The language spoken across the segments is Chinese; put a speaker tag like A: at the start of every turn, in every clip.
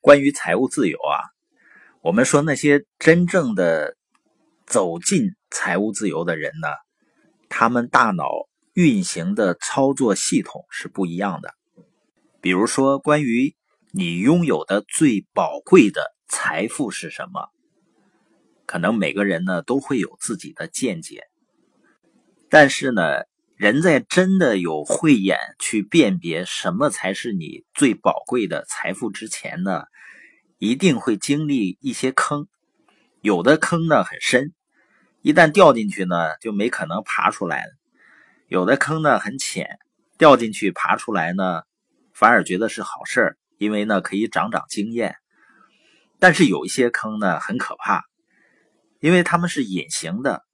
A: 关于财务自由啊，我们说那些真正的走进财务自由的人呢，他们大脑运行的操作系统是不一样的。比如说，关于你拥有的最宝贵的财富是什么，可能每个人呢都会有自己的见解。但是呢，人在真的有慧眼去辨别什么才是你最宝贵的财富之前呢，一定会经历一些坑。有的坑呢很深，一旦掉进去呢就没可能爬出来；有的坑呢很浅，掉进去爬出来呢。反而觉得是好事儿，因为呢可以长长经验。但是有一些坑呢很可怕，因为他们是隐形的，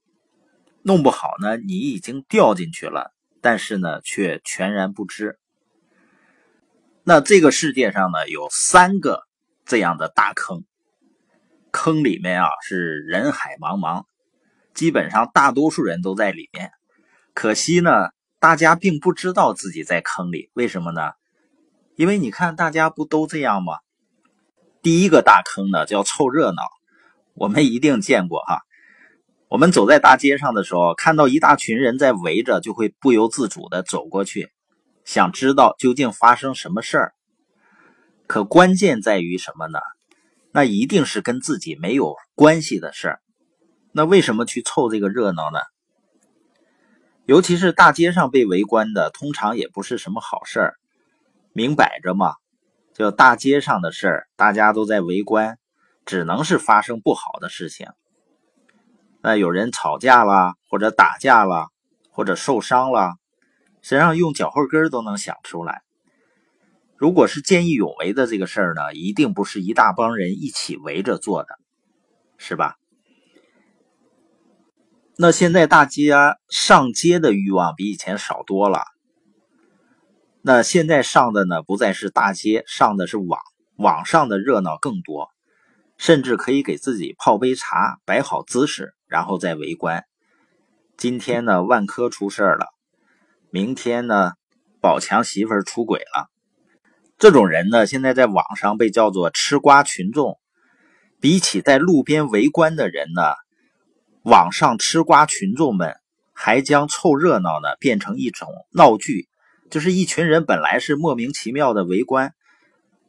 A: 弄不好呢你已经掉进去了，但是呢却全然不知。那这个世界上呢有三个这样的大坑，坑里面啊是人海茫茫，基本上大多数人都在里面。可惜呢大家并不知道自己在坑里，为什么呢？因为你看，大家不都这样吗？第一个大坑呢，叫凑热闹。我们一定见过哈。我们走在大街上的时候，看到一大群人在围着，就会不由自主的走过去，想知道究竟发生什么事儿。可关键在于什么呢？那一定是跟自己没有关系的事儿。那为什么去凑这个热闹呢？尤其是大街上被围观的，通常也不是什么好事儿。明摆着嘛，就大街上的事儿，大家都在围观，只能是发生不好的事情。那有人吵架了，或者打架了，或者受伤了，实际上用脚后跟都能想出来。如果是见义勇为的这个事儿呢，一定不是一大帮人一起围着做的，是吧？那现在大家上街的欲望比以前少多了。那现在上的呢，不再是大街，上的是网，网上的热闹更多，甚至可以给自己泡杯茶，摆好姿势，然后再围观。今天呢，万科出事了，明天呢，宝强媳妇出轨了。这种人呢，现在在网上被叫做吃瓜群众。比起在路边围观的人呢，网上吃瓜群众们还将凑热闹呢变成一种闹剧。就是一群人本来是莫名其妙的围观，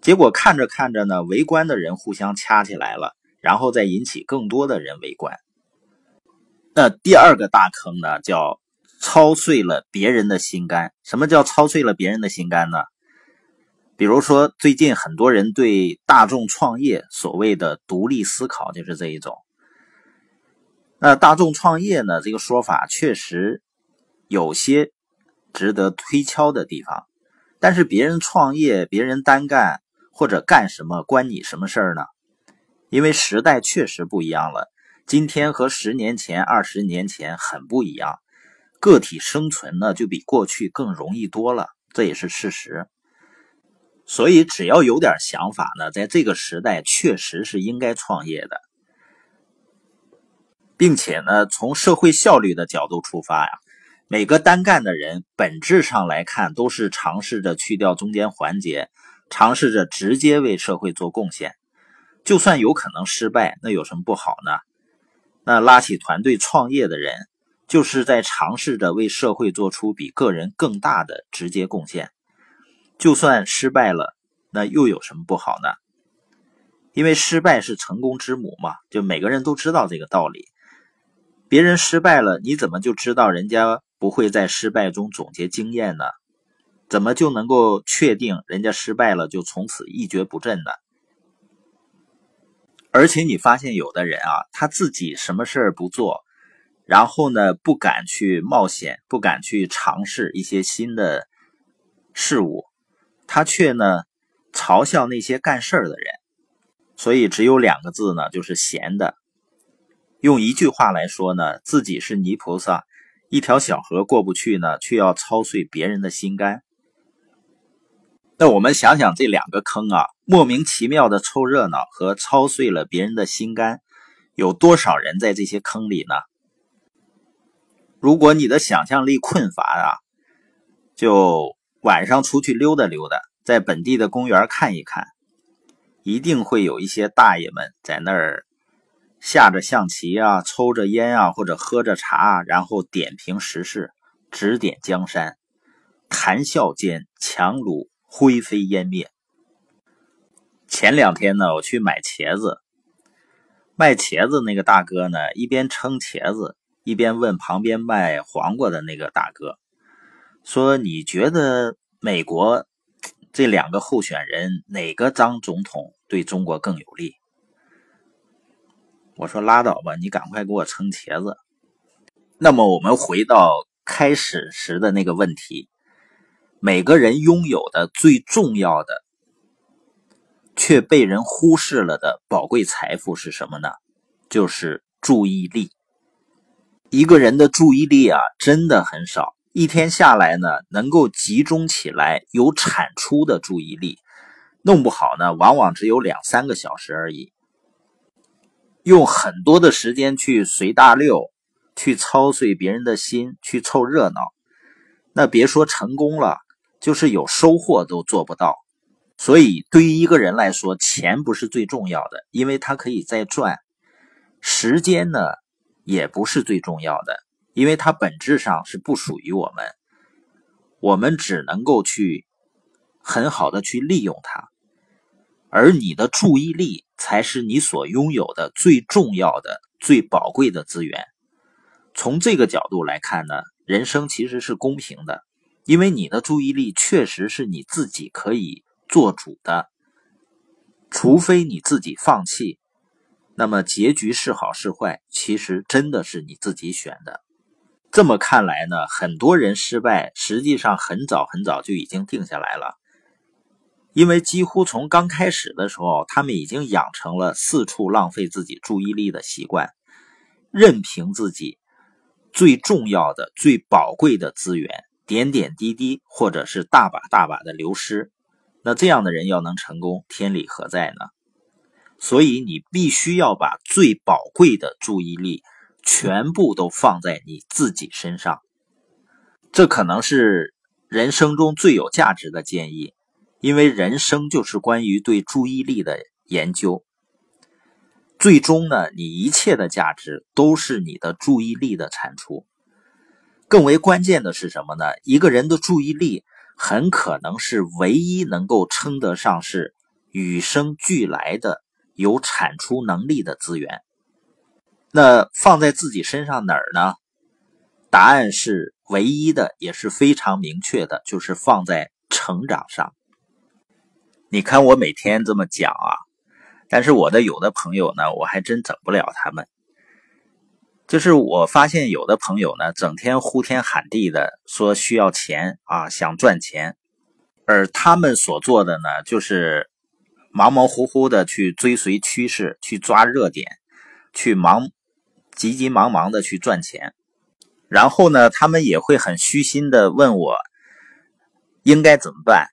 A: 结果看着看着呢，围观的人互相掐起来了，然后再引起更多的人围观。那第二个大坑呢，叫操碎了别人的心肝。什么叫操碎了别人的心肝呢？比如说最近很多人对大众创业所谓的独立思考，就是这一种。那大众创业呢，这个说法确实有些。值得推敲的地方，但是别人创业，别人单干或者干什么，关你什么事儿呢？因为时代确实不一样了，今天和十年前、二十年前很不一样，个体生存呢就比过去更容易多了，这也是事实。所以只要有点想法呢，在这个时代确实是应该创业的，并且呢，从社会效率的角度出发呀。每个单干的人，本质上来看，都是尝试着去掉中间环节，尝试着直接为社会做贡献。就算有可能失败，那有什么不好呢？那拉起团队创业的人，就是在尝试着为社会做出比个人更大的直接贡献。就算失败了，那又有什么不好呢？因为失败是成功之母嘛，就每个人都知道这个道理。别人失败了，你怎么就知道人家？不会在失败中总结经验呢？怎么就能够确定人家失败了就从此一蹶不振呢？而且你发现有的人啊，他自己什么事儿不做，然后呢不敢去冒险，不敢去尝试一些新的事物，他却呢嘲笑那些干事儿的人。所以只有两个字呢，就是闲的。用一句话来说呢，自己是泥菩萨。一条小河过不去呢，却要操碎别人的心肝。那我们想想这两个坑啊，莫名其妙的凑热闹和操碎了别人的心肝，有多少人在这些坑里呢？如果你的想象力困乏啊，就晚上出去溜达溜达，在本地的公园看一看，一定会有一些大爷们在那儿下着象棋啊，抽着烟啊，或者喝着茶，然后点评时事，指点江山，谈笑间，樯橹灰飞烟灭。前两天呢，我去买茄子，卖茄子那个大哥呢，一边称茄子，一边问旁边卖黄瓜的那个大哥，说：“你觉得美国？”这两个候选人哪个当总统对中国更有利？我说拉倒吧，你赶快给我称茄子。那么我们回到开始时的那个问题：每个人拥有的最重要的，却被人忽视了的宝贵财富是什么呢？就是注意力。一个人的注意力啊，真的很少。一天下来呢，能够集中起来有产出的注意力，弄不好呢，往往只有两三个小时而已。用很多的时间去随大溜，去操碎别人的心，去凑热闹，那别说成功了，就是有收获都做不到。所以，对于一个人来说，钱不是最重要的，因为他可以再赚；时间呢，也不是最重要的。因为它本质上是不属于我们，我们只能够去很好的去利用它，而你的注意力才是你所拥有的最重要的、最宝贵的资源。从这个角度来看呢，人生其实是公平的，因为你的注意力确实是你自己可以做主的，除非你自己放弃，那么结局是好是坏，其实真的是你自己选的。这么看来呢，很多人失败，实际上很早很早就已经定下来了，因为几乎从刚开始的时候，他们已经养成了四处浪费自己注意力的习惯，任凭自己最重要的、最宝贵的资源点点滴滴或者是大把大把的流失。那这样的人要能成功，天理何在呢？所以你必须要把最宝贵的注意力。全部都放在你自己身上，这可能是人生中最有价值的建议，因为人生就是关于对注意力的研究。最终呢，你一切的价值都是你的注意力的产出。更为关键的是什么呢？一个人的注意力很可能是唯一能够称得上是与生俱来的有产出能力的资源。那放在自己身上哪儿呢？答案是唯一的，也是非常明确的，就是放在成长上。你看我每天这么讲啊，但是我的有的朋友呢，我还真整不了他们。就是我发现有的朋友呢，整天呼天喊地的说需要钱啊，想赚钱，而他们所做的呢，就是忙忙乎乎的去追随趋势，去抓热点，去忙。急急忙忙的去赚钱，然后呢，他们也会很虚心的问我应该怎么办。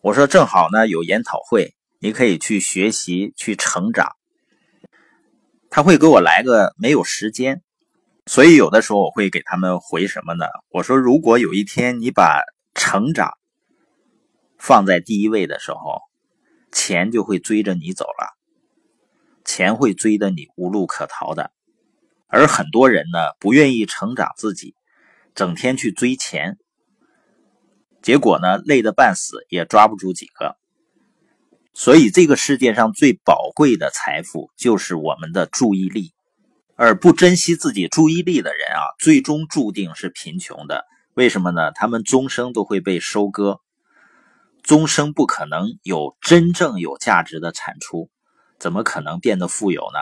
A: 我说正好呢有研讨会，你可以去学习去成长。他会给我来个没有时间，所以有的时候我会给他们回什么呢？我说如果有一天你把成长放在第一位的时候，钱就会追着你走了，钱会追得你无路可逃的。而很多人呢，不愿意成长自己，整天去追钱，结果呢，累得半死，也抓不住几个。所以，这个世界上最宝贵的财富就是我们的注意力。而不珍惜自己注意力的人啊，最终注定是贫穷的。为什么呢？他们终生都会被收割，终生不可能有真正有价值的产出，怎么可能变得富有呢？